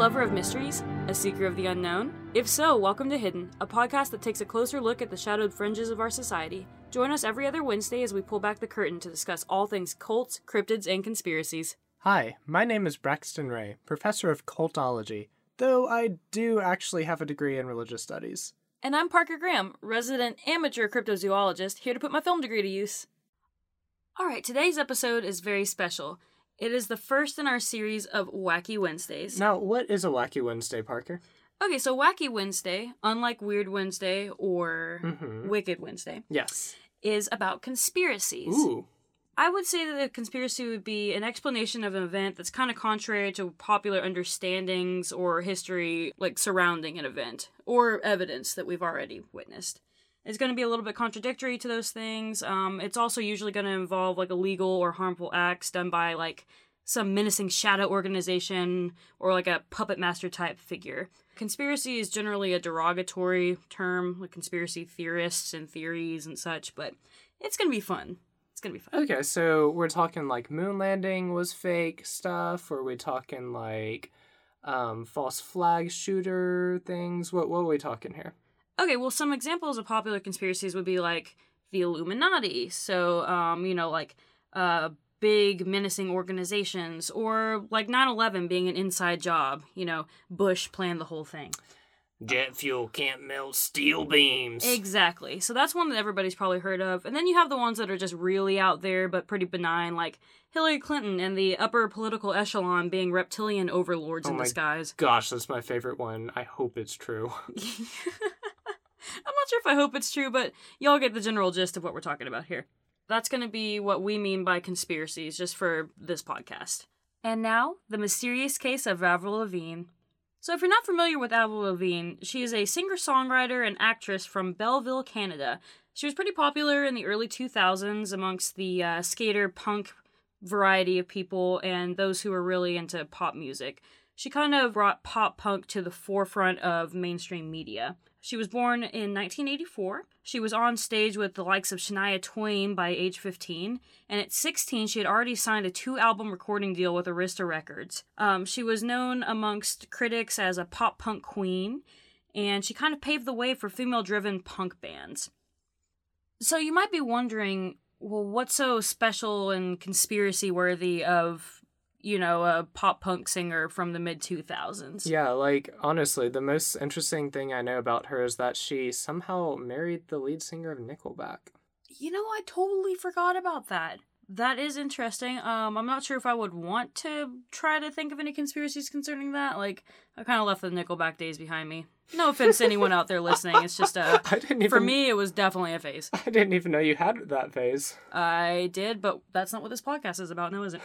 lover of mysteries? A seeker of the unknown? If so, welcome to Hidden, a podcast that takes a closer look at the shadowed fringes of our society. Join us every other Wednesday as we pull back the curtain to discuss all things cults, cryptids, and conspiracies. Hi, my name is Braxton Ray, professor of cultology, though I do actually have a degree in religious studies. And I'm Parker Graham, resident amateur cryptozoologist, here to put my film degree to use. Alright, today's episode is very special. It is the first in our series of Wacky Wednesdays. Now, what is a Wacky Wednesday, Parker? Okay, so Wacky Wednesday, unlike Weird Wednesday or Mhm. Wicked Wednesday, Yes. is about conspiracies. Ooh. I would say that a conspiracy would be an explanation of an event that's kind of contrary to popular understandings or history, like surrounding an event or evidence that we've already witnessed. It's going to be a little bit contradictory to those things. Um, it's also usually going to involve like illegal or harmful acts done by like some menacing shadow organization or like a puppet master type figure. Conspiracy is generally a derogatory term, like conspiracy theorists and theories and such, but it's going to be fun. It's going to be fun. Okay, so we're talking like moon landing was fake stuff, or we talking like um, false flag shooter things? What what are we talking here? Okay, well, some examples of popular conspiracies would be like the Illuminati. So, um, you know, like uh, big menacing organizations, or like 9 11 being an inside job. You know, Bush planned the whole thing. Jet fuel can't melt steel beams. Exactly. So, that's one that everybody's probably heard of. And then you have the ones that are just really out there but pretty benign, like Hillary Clinton and the upper political echelon being reptilian overlords Oh in my disguise. Gosh, that's my favorite one. I hope it's true. I'm not sure if I hope it's true, but y'all get the general gist of what we're talking about here. That's going to be what we mean by conspiracies, just for this podcast. And now, the mysterious case of Avril Lavigne. So, if you're not familiar with Avril Lavigne, she is a singer songwriter and actress from Belleville, Canada. She was pretty popular in the early 2000s amongst the uh, skater punk variety of people and those who were really into pop music. She kind of brought pop punk to the forefront of mainstream media. She was born in 1984. She was on stage with the likes of Shania Twain by age 15, and at 16, she had already signed a two album recording deal with Arista Records. Um, she was known amongst critics as a pop punk queen, and she kind of paved the way for female driven punk bands. So you might be wondering, well, what's so special and conspiracy worthy of, you know, a pop punk singer from the mid 2000s? Yeah, like honestly, the most interesting thing I know about her is that she somehow married the lead singer of Nickelback. You know, I totally forgot about that. That is interesting. Um, I'm not sure if I would want to try to think of any conspiracies concerning that. Like, I kind of left the Nickelback days behind me. No offense to anyone out there listening. It's just uh, I didn't even for me, it was definitely a phase. I didn't even know you had that phase. I did, but that's not what this podcast is about, now is it?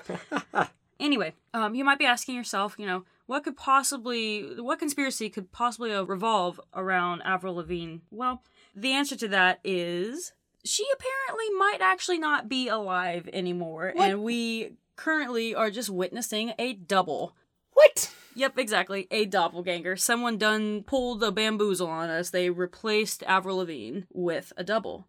Anyway, um, you might be asking yourself, you know, what could possibly, what conspiracy could possibly uh, revolve around Avril Lavigne? Well, the answer to that is she apparently might actually not be alive anymore, What? and we currently are just witnessing a double. What? Yep, exactly, a doppelganger. Someone done pulled a bamboozle on us. They replaced Avril Lavigne with a double.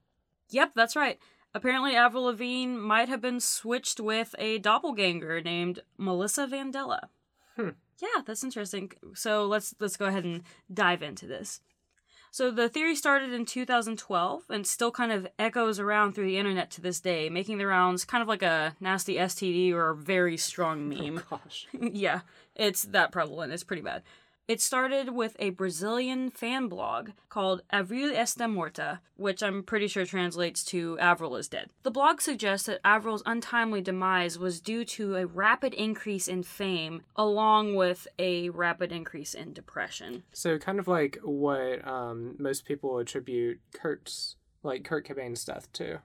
Yep, that's right. Apparently, Avril Lavigne might have been switched with a doppelganger named Melissa Vandella. Hmm. Yeah, that's interesting. So let's let's go ahead and dive into this. So the theory started in 2012 and still kind of echoes around through the internet to this day, making the rounds kind of like a nasty STD or a very strong meme. Gosh. yeah, it's that prevalent. It's pretty bad. It started with a Brazilian fan blog called Avril Está Morta, which I'm pretty sure translates to Avril is dead. The blog suggests that Avril's untimely demise was due to a rapid increase in fame, along with a rapid increase in depression. So kind of like what um, most people attribute Kurt's like Kurt Cobain's death to.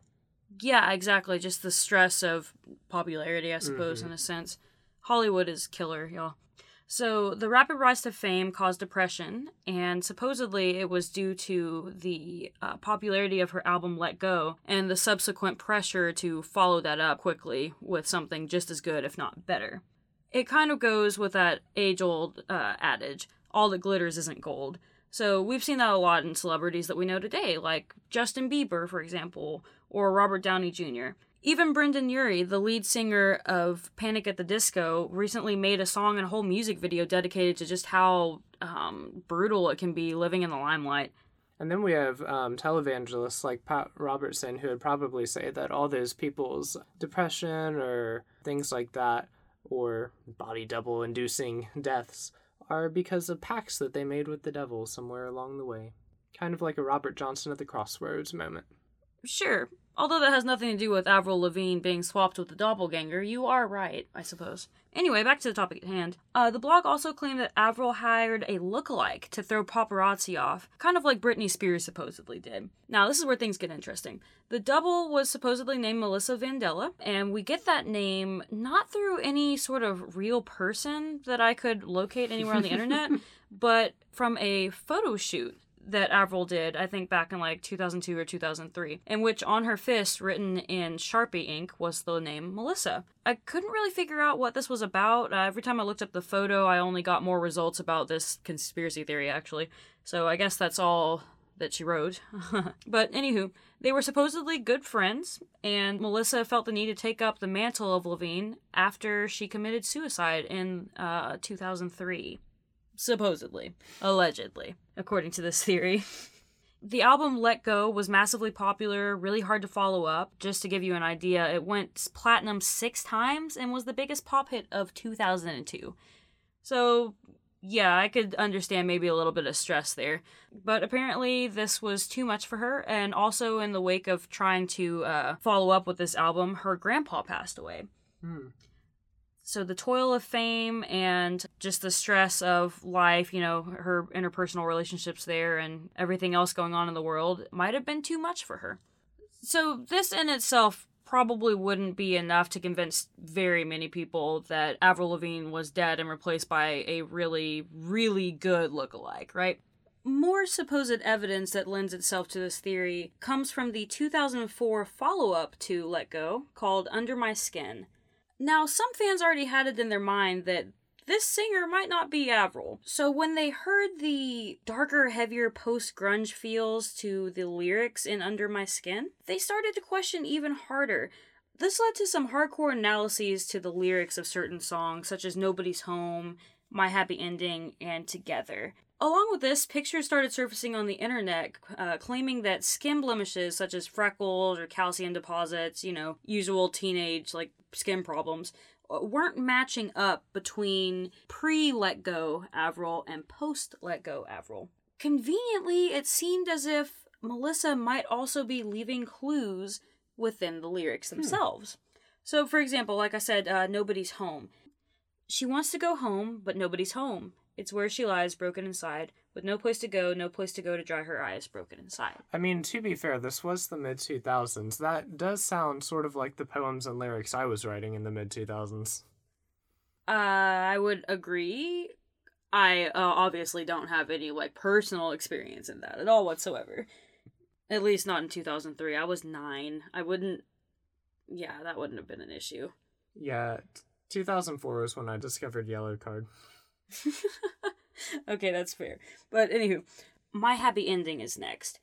Yeah, exactly. Just the stress of popularity, I suppose, Mhm. in a sense. Hollywood is killer, y'all. So, the rapid rise to fame caused depression, and supposedly it was due to the uh, popularity of her album Let Go and the subsequent pressure to follow that up quickly with something just as good, if not better. It kind of goes with that age old uh, adage all that glitters isn't gold. So, we've seen that a lot in celebrities that we know today, like Justin Bieber, for example, or Robert Downey Jr. Even Brendon Urie, the lead singer of Panic at the Disco, recently made a song and a whole music video dedicated to just how um, brutal it can be living in the limelight. And then we have um, televangelists like Pat Robertson who would probably say that all those people's depression or things like that, or body double inducing deaths, are because of pacts that they made with the devil somewhere along the way. Kind of like a Robert Johnson at the crossroads moment. Sure, although that has nothing to do with Avril Lavigne being swapped with the doppelganger, you are right, I suppose. Anyway, back to the topic at hand. Uh, the blog also claimed that Avril hired a lookalike to throw paparazzi off, kind of like Britney Spears supposedly did. Now, this is where things get interesting. The double was supposedly named Melissa Vandella, and we get that name not through any sort of real person that I could locate anywhere on the internet, but from a photo shoot that Avril did, I think back in like 2002 or 2003, in which on her fist, written in Sharpie ink, was the name Melissa. I couldn't really figure out what this was about. Uh, every time I looked up the photo, I only got more results about this conspiracy theory, actually. So I guess that's all that she wrote. but anywho, they were supposedly good friends, and Melissa felt the need to take up the mantle of Lavigne after she committed suicide in uh, 2003 supposedly, allegedly, according to this theory. The album Let Go was massively popular, really hard to follow up. Just to give you an idea, it went platinum six times and was the biggest pop hit of 2002. So, yeah, I could understand maybe a little bit of stress there. But apparently, this was too much for her, and also in the wake of trying to uh, follow up with this album, her grandpa passed away. Hmm. So the toil of fame and just the stress of life, you know, her interpersonal relationships there and everything else going on in the world might have been too much for her. So this in itself probably wouldn't be enough to convince very many people that Avril Lavigne was dead and replaced by a really, really good look-alike, right? More supposed evidence that lends itself to this theory comes from the 2004 follow up to Let Go called Under My Skin. Now, some fans already had it in their mind that this singer might not be Avril. So when they heard the darker, heavier post grunge feels to the lyrics in Under My Skin, they started to question even harder. This led to some hardcore analyses to the lyrics of certain songs, such as Nobody's Home, My Happy Ending, and Together. Along with this, pictures started surfacing on the internet uh, claiming that skin blemishes such as freckles or calcium deposits, you know, usual teenage like skin problems, uh, weren't matching up between pre let go Avril and post let go Avril. Conveniently, it seemed as if Melissa might also be leaving clues within the lyrics themselves. Hmm. So, for example, like I said, uh, nobody's home. She wants to go home, but nobody's home. It's where she lies, broken inside, with no place to go, no place to go to dry her eyes, broken inside. I mean, to be fair, this was the mid 2000s. That does sound sort of like the poems and lyrics I was writing in the mid 2000s. Uh, I would agree. I uh, obviously don't have any like personal experience in that at all whatsoever. At least not in 2003. I was 9. I wouldn't Yeah, that wouldn't have been an issue. Yeah, 2004 was when I discovered Yellowcard. okay, that's fair. But anywho, my happy ending is next.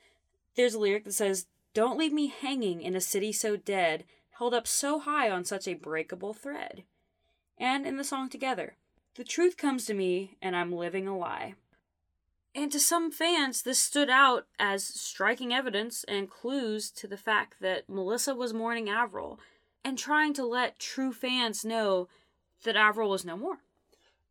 There's a lyric that says, Don't leave me hanging in a city so dead, held up so high on such a breakable thread. And in the song together, The truth comes to me, and I'm living a lie. And to some fans, this stood out as striking evidence and clues to the fact that Melissa was mourning Avril and trying to let true fans know that Avril was no more.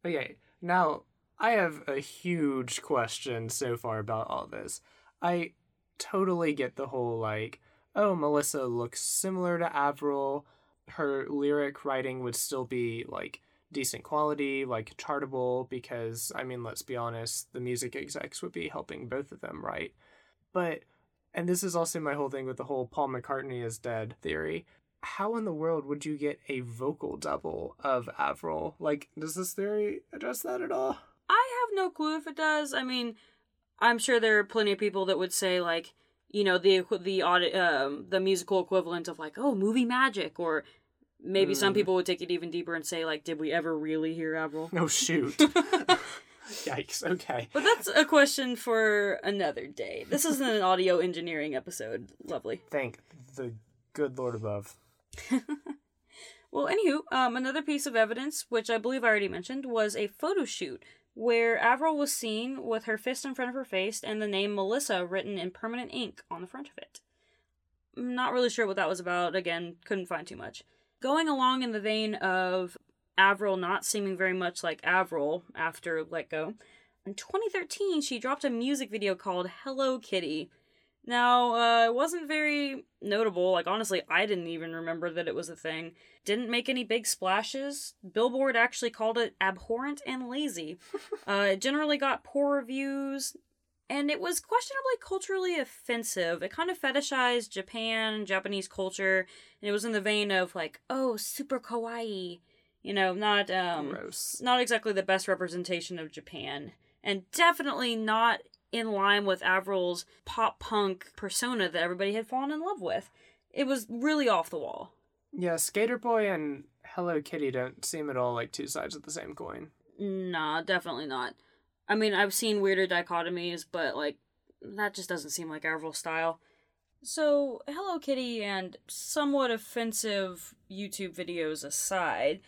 Okay, now, I have a huge question so far about all this. I totally get the whole like, oh, Melissa looks similar to Avril. Her lyric writing would still be like decent quality, like chartable, because I mean, let's be honest, the music execs would be helping both of them, right? But, and this is also my whole thing with the whole Paul McCartney is dead theory how in the world would you get a vocal double of Avril? Like, does this theory address that at all? I have no clue if it does. I mean, I'm sure there are plenty of people that would say like, you know, the the um, the musical equivalent of like, oh, movie magic, or maybe mm. some hmm. people would take it even deeper and say like, did we ever really hear Avril? Oh shoot. Yikes. Okay. But that's a question for another day. This isn't an audio engineering episode. Lovely. Thank the good Lord above. well, anywho, um, another piece of evidence, which I believe I already mentioned, was a photo shoot where Avril was seen with her fist in front of her face and the name Melissa written in permanent ink on the front of it. Not really sure what that was about. Again, couldn't find too much. Going along in the vein of Avril not seeming very much like Avril after Let Go, in 2013 she dropped a music video called Hello Kitty. Now, uh, it wasn't very notable. Like, honestly, I didn't even remember that it was a thing. Didn't make any big splashes. Billboard actually called it abhorrent and lazy. uh, it generally got poor reviews, and it was questionably culturally offensive. It kind of fetishized Japan, Japanese culture, and it was in the vein of like, oh, super kawaii. You know, not um, Gross. not exactly the best representation of Japan, and definitely not in line with Avril's pop punk persona that everybody had fallen in love with. It was really off the wall. Yeah, Skater Boy and Hello Kitty don't seem at all like two sides of the same coin. Nah, definitely not. I mean, I've seen weirder dichotomies, but like that just doesn't seem like Avril style. So, Hello Kitty and somewhat offensive YouTube videos aside,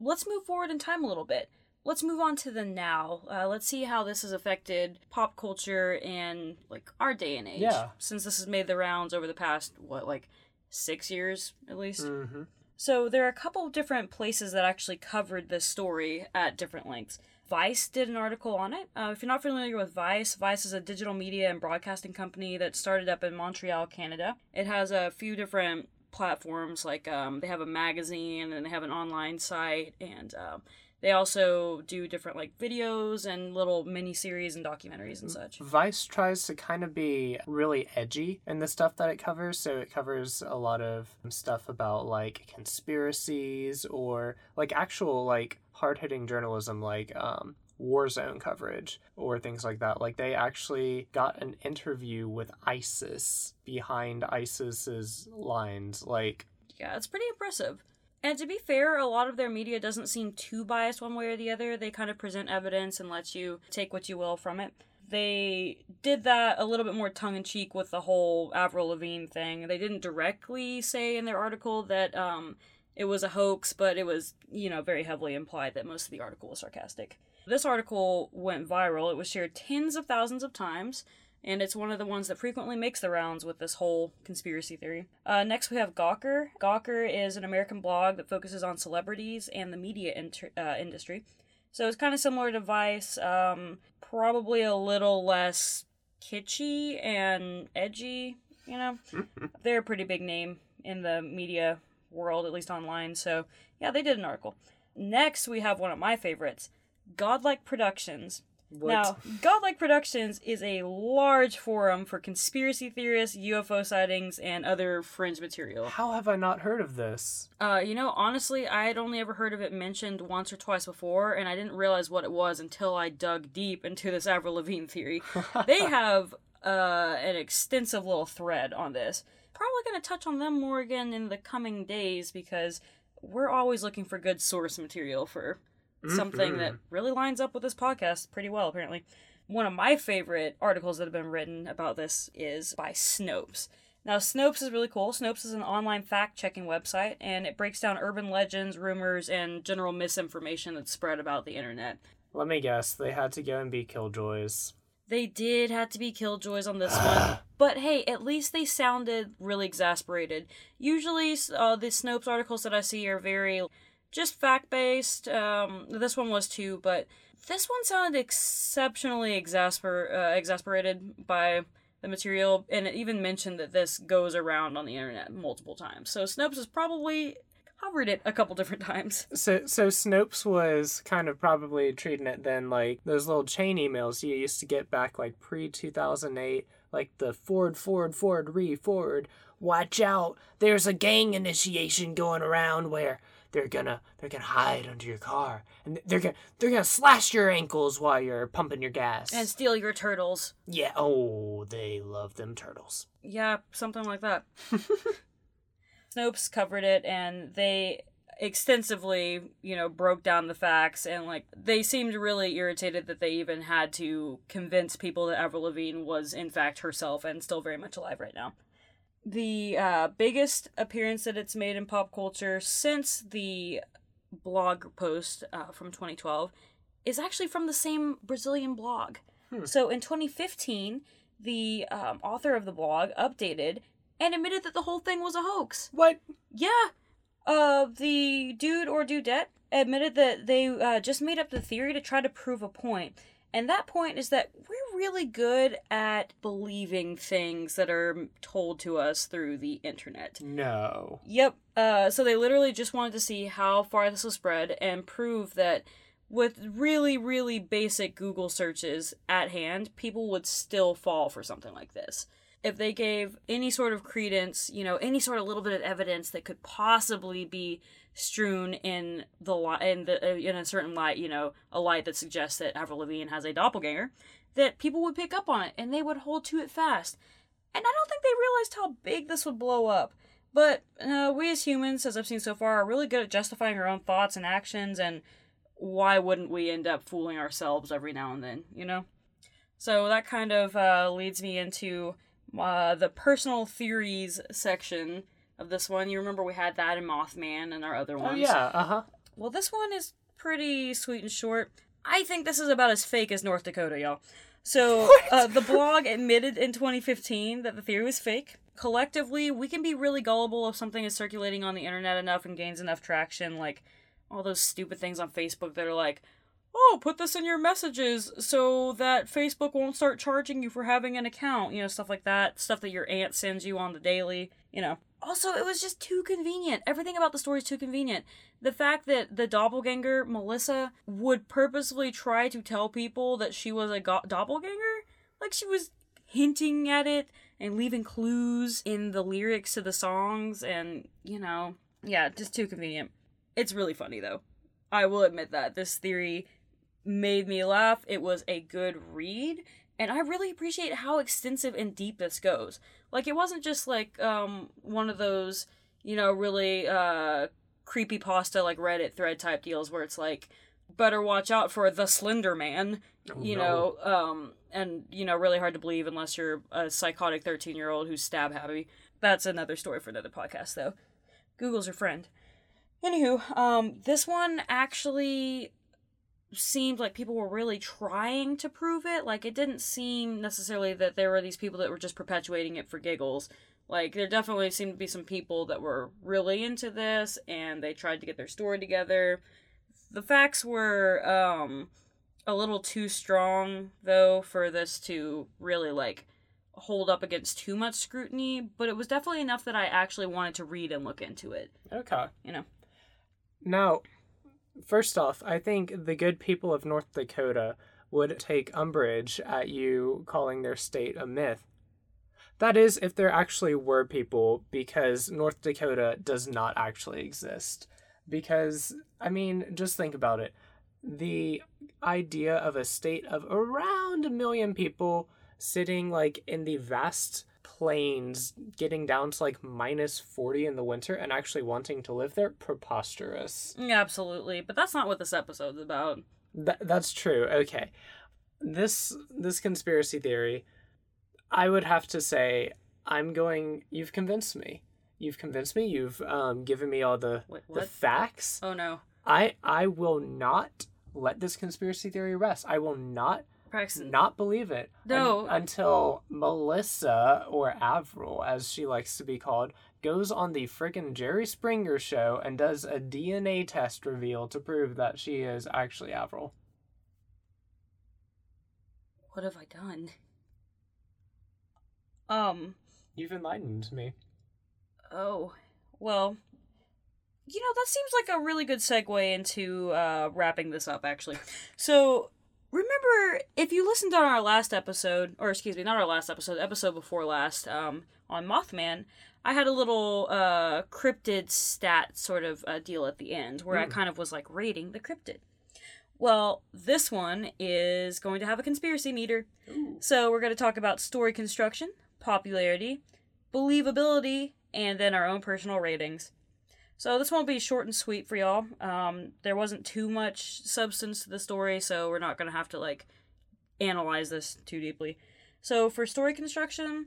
let's move forward in time a little bit. Let's move on to the now. Uh, let's see how this has affected pop culture in like our day and age. Yeah. Since this has made the rounds over the past what like six years at least. Mm-hmm. So there are a couple of different places that actually covered this story at different lengths. Vice did an article on it. Uh, if you're not familiar with Vice, Vice is a digital media and broadcasting company that started up in Montreal, Canada. It has a few different platforms, like um, they have a magazine and they have an online site, and um, they also do different like videos and little mini series and documentaries and such. Vice tries to kind of be really edgy in the stuff that it covers. So it covers a lot of stuff about like conspiracies or like actual like hard hitting journalism, like um, war zone coverage or things like that. Like they actually got an interview with ISIS behind ISIS's lines. Like Yeah, it's pretty impressive. And to be fair, a lot of their media doesn't seem too biased one way or the other. They kind of present evidence and let you take what you will from it. They did that a little bit more tongue in cheek with the whole Avril Lavigne thing. They didn't directly say in their article that um, it was a hoax, but it was, you know, very heavily implied that most of the article was sarcastic. This article went viral. It was shared tens of thousands of times and it's one of the ones that frequently makes the rounds with this whole conspiracy theory. Uh, next, we have Gawker. Gawker is an American blog that focuses on celebrities and the media inter- uh, industry. So it's kind of similar to Vice, um, probably a little less kitschy and edgy. You know, they're a pretty big name in the media world, at least online. So yeah, they did an article. Next, we have one of my favorites, Godlike Productions. What? Now, Godlike Productions is a large forum for conspiracy theorists, UFO sightings, and other fringe material. How have I not heard of this? Uh, you know, honestly, I had only ever heard of it mentioned once or twice before, and I didn't realize what it was until I dug deep into this Avril Lavigne theory. they have uh, an extensive little thread on this. Probably going to touch on them more again in the coming days because we're always looking for good source material for something that really lines up with this podcast pretty well, apparently. One of my favorite articles that have been written about this is by Snopes. Now, Snopes is really cool. Snopes is an online fact checking website, and it breaks down urban legends, rumors, and general misinformation that's spread about the internet. Let me guess. They had to go and be killjoys. They did have to be killjoys on this one, but hey, at least they sounded really exasperated. Usually, uh, the Snopes articles that I see are very just fact based. Um, this one was too, but this one sounded exceptionally exasper- uh, exasperated by the material, and it even mentioned that this goes around on the internet multiple times. So Snopes has probably covered it a couple different times. So, so Snopes was kind of probably treating it then like those little chain emails you used to get back like pre two thousand eight, like the Ford, Ford, Ford, re Ford. Watch out! There's a gang initiation going around where they're gonna they're gonna hide under your car and they're gonna they're gonna slash your ankles while you're pumping your gas. And steal your turtles. yeah, oh, they love them turtles. Yeah, something like that. Snopes covered it and they extensively, you know, broke down the facts and like they seemed really irritated that they even had to convince people that Avril Lavigne was in fact herself and still very much alive right now. The uh, biggest appearance that it's made in pop culture since the blog post uh, from 2012 is actually from the same Brazilian blog. Hmm. So in 2015, the um, author of the blog updated and admitted that the whole thing was a hoax. What? Yeah. Uh, the dude or dudette admitted that they uh, just made up the theory to try to prove a point. And that point is that we're really good at believing things that are told to us through the internet. No. Yep. Uh, so they literally just wanted to see how far this will spread and prove that with really, really basic Google searches at hand, people would still fall for something like this. If they gave any sort of credence, you know, any sort of little bit of evidence that could possibly be strewn in the li- in the uh, in a certain light, you know, a light that suggests that Avril Lavigne has a doppelganger, that people would pick up on it and they would hold to it fast. And I don't think they realized how big this would blow up. But uh, we as humans, as I've seen so far, are really good at justifying our own thoughts and actions, and why wouldn't we end up fooling ourselves every now and then, you know? So that kind of uh, leads me into uh, the personal theories section of this one. You remember we had that in Mothman and our other ones. Oh yeah. Uh huh. Well, this one is pretty sweet and short. I think this is about as fake as North Dakota, y'all. So, uh, the blog admitted in 2015 that the theory was fake. Collectively, we can be really gullible if something is circulating on the internet enough and gains enough traction, like all those stupid things on Facebook that are like, oh, put this in your messages so that Facebook won't start charging you for having an account, you know, stuff like that. Stuff that your aunt sends you on the daily, you know. Also, it was just too convenient. Everything about the story is too convenient. The fact that the doppelganger, Melissa, would purposely try to tell people that she was a go- doppelganger, like she was hinting at it and leaving clues in the lyrics to the songs, and, you know, yeah, just too convenient. It's really funny, though. I will admit that. This theory made me laugh. It was a good read, and I really appreciate how extensive and deep this goes. Like it wasn't just like um one of those, you know, really uh creepy pasta like Reddit thread type deals where it's like better watch out for the Slender Man, Oh, you no. know, um and you know, really hard to believe unless you're a psychotic 13-year-old who's stab happy. That's another story for another podcast though. Google's your friend. Anywho, um this one actually seemed like people were really trying to prove it. Like it didn't seem necessarily that there were these people that were just perpetuating it for giggles. Like there definitely seemed to be some people that were really into this and they tried to get their story together. The facts were um a little too strong though for this to really like hold up against too much scrutiny, but it was definitely enough that I actually wanted to read and look into it, Okay. you know. Now, first off, I think the good people of North Dakota would take umbrage at you calling their state a myth. That is, if there actually were people, because North Dakota does not actually exist. Because, I mean, just think about it. The idea of a state of around a million people sitting like in the vast plains, getting down to like minus 40 in the winter and actually wanting to live there, preposterous. Yeah, absolutely. But that's not what this episode's about. Th- that's true. Okay. This this conspiracy theory, I would have to say I'm going you've convinced me. You've convinced me. You've um, given me all the Wait, the facts. Oh no. I I will not let this conspiracy theory rest. I will not Braxton. not believe it No. un- until Melissa or Avril, as she likes to be called, goes on the friggin' Jerry Springer show and does a DNA test reveal to prove that she is actually Avril. What have I done? Um, You've enlightened me. oh. Well, you know, that seems like a really good segue into uh, wrapping this up, actually. So, remember, if you listened on our last episode, or excuse me, not our last episode, the episode before last, um, on Mothman, I had a little uh, cryptid stat sort of uh, deal at the end where I Hmm. kind of was like rating the cryptid. Well, this one is going to have a conspiracy meter. So we're going to talk about story construction, popularity, believability, and then our own personal ratings. So this won't be short and sweet for y'all. Um, there wasn't too much substance to the story, so we're not to have to like analyze this too deeply. So for story construction,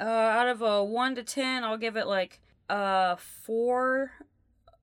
Uh, out of a one to ten, I'll give it like a four,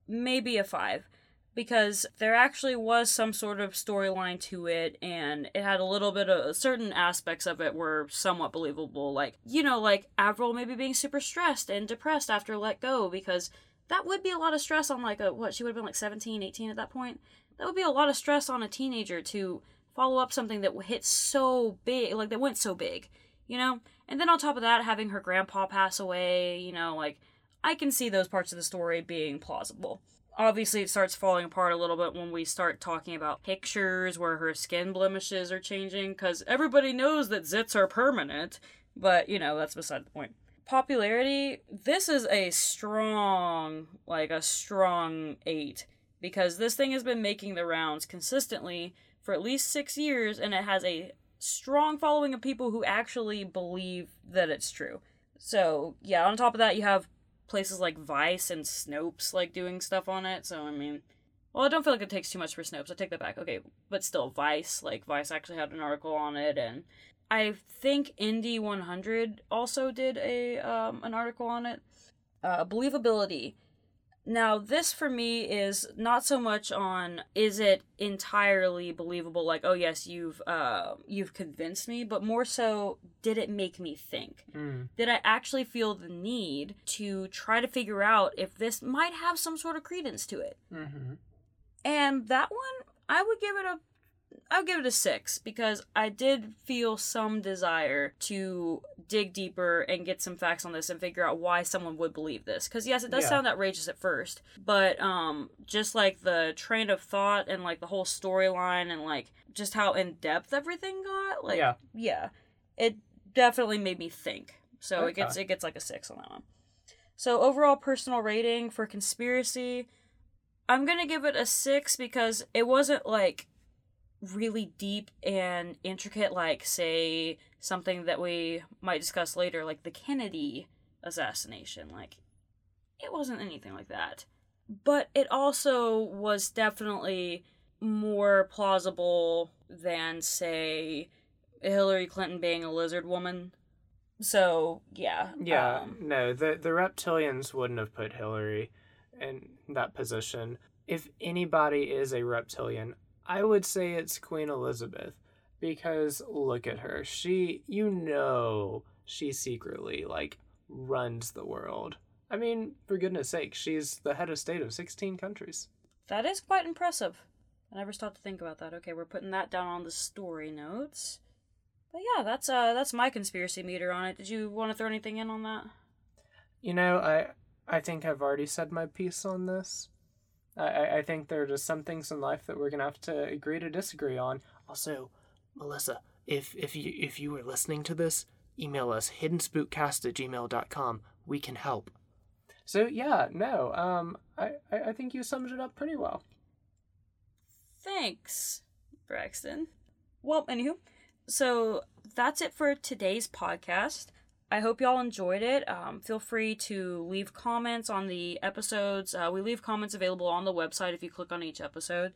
maybe a five, because there actually was some sort of storyline to it, and it had a little bit of certain aspects of it were somewhat believable. Like you know, like Avril maybe being super stressed and depressed after Let Go, because that would be a lot of stress on like a what she would have been like 17, 18 at that point. That would be a lot of stress on a teenager to follow up something that hit so big, like that went so big, you know? And then on top of that, having her grandpa pass away, you know, like, I can see those parts of the story being plausible. Obviously, it starts falling apart a little bit when we start talking about pictures where her skin blemishes are changing, because everybody knows that zits are permanent, but, you know, that's beside the point. Popularity, this is a strong, like, a strong eight, because this thing has been making the rounds consistently for at least six years, and it has a strong following of people who actually believe that it's true. So, yeah, on top of that, you have places like Vice and Snopes like doing stuff on it. So, I mean, well, I don't feel like it takes too much for Snopes. I take that back. Okay, but still, Vice, like Vice actually had an article on it, and I think Indy 100 also did a um, an article on it. Uh, believability now, this for me is not so much on is it entirely believable, like oh yes you've uh, you've convinced me, but more so did it make me think? Mm. Did I actually feel the need to try to figure out if this might have some sort of credence to it? Mm-hmm. And that one, I would give it a I'll give it a six because I did feel some desire to dig deeper and get some facts on this and figure out why someone would believe this. Because yes, it does Yeah. sound outrageous at first, but um, just like the train of thought and like the whole storyline and like just how in depth everything got, like Yeah. yeah, it definitely made me think. So it gets it gets like a six on that one. So overall personal rating for conspiracy, I'm gonna give it a six because it wasn't like really deep and intricate, like say something that we might discuss later, like the Kennedy assassination. Like it wasn't anything like that. But it also was definitely more plausible than say Hillary Clinton being a lizard woman. So yeah. Yeah, um, no, the the reptilians wouldn't have put Hillary in that position. If anybody is a reptilian, I would say it's Queen Elizabeth because look at her. She, you know, she secretly like runs the world. I mean, for goodness sake, she's the head of state of 16 countries. That is quite impressive. I never stopped to think about that. Okay, we're putting that down on the story notes. But yeah, that's uh that's my conspiracy meter on it. Did you want to throw anything in on that? You know, I I think I've already said my piece on this. I, I, think there are just some things in life that we're gonna have to agree to disagree on. Also, Melissa, if if you if you were listening to this, email us hiddenspookcast at gmail.com. We can help. So yeah, no, um I, I think you summed it up pretty well. Thanks, Braxton. Well, anywho, so that's it for today's podcast. I hope y'all enjoyed it. Um, feel free to leave comments on the episodes. Uh, we leave comments available on the website if you click on each episode.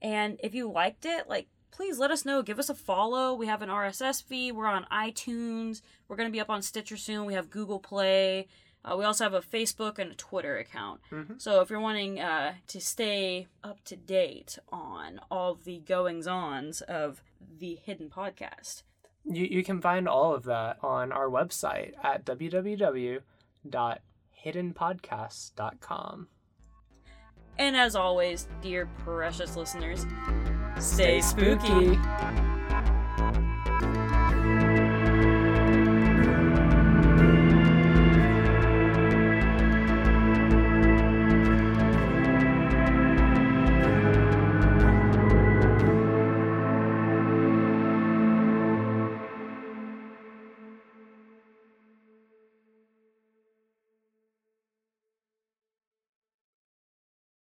And if you liked it, like, please let us know. Give us a follow. We have an RSS feed. We're on iTunes. We're going to be up on Stitcher soon. We have Google Play. Uh, we also have a Facebook and a Twitter account. Mhm. So if you're wanting uh, to stay up to date on all the goings ons of the Hidden Podcast, You you can find all of that on our website at www.hiddenpodcasts.com. and as always, dear precious listeners, Stay spooky.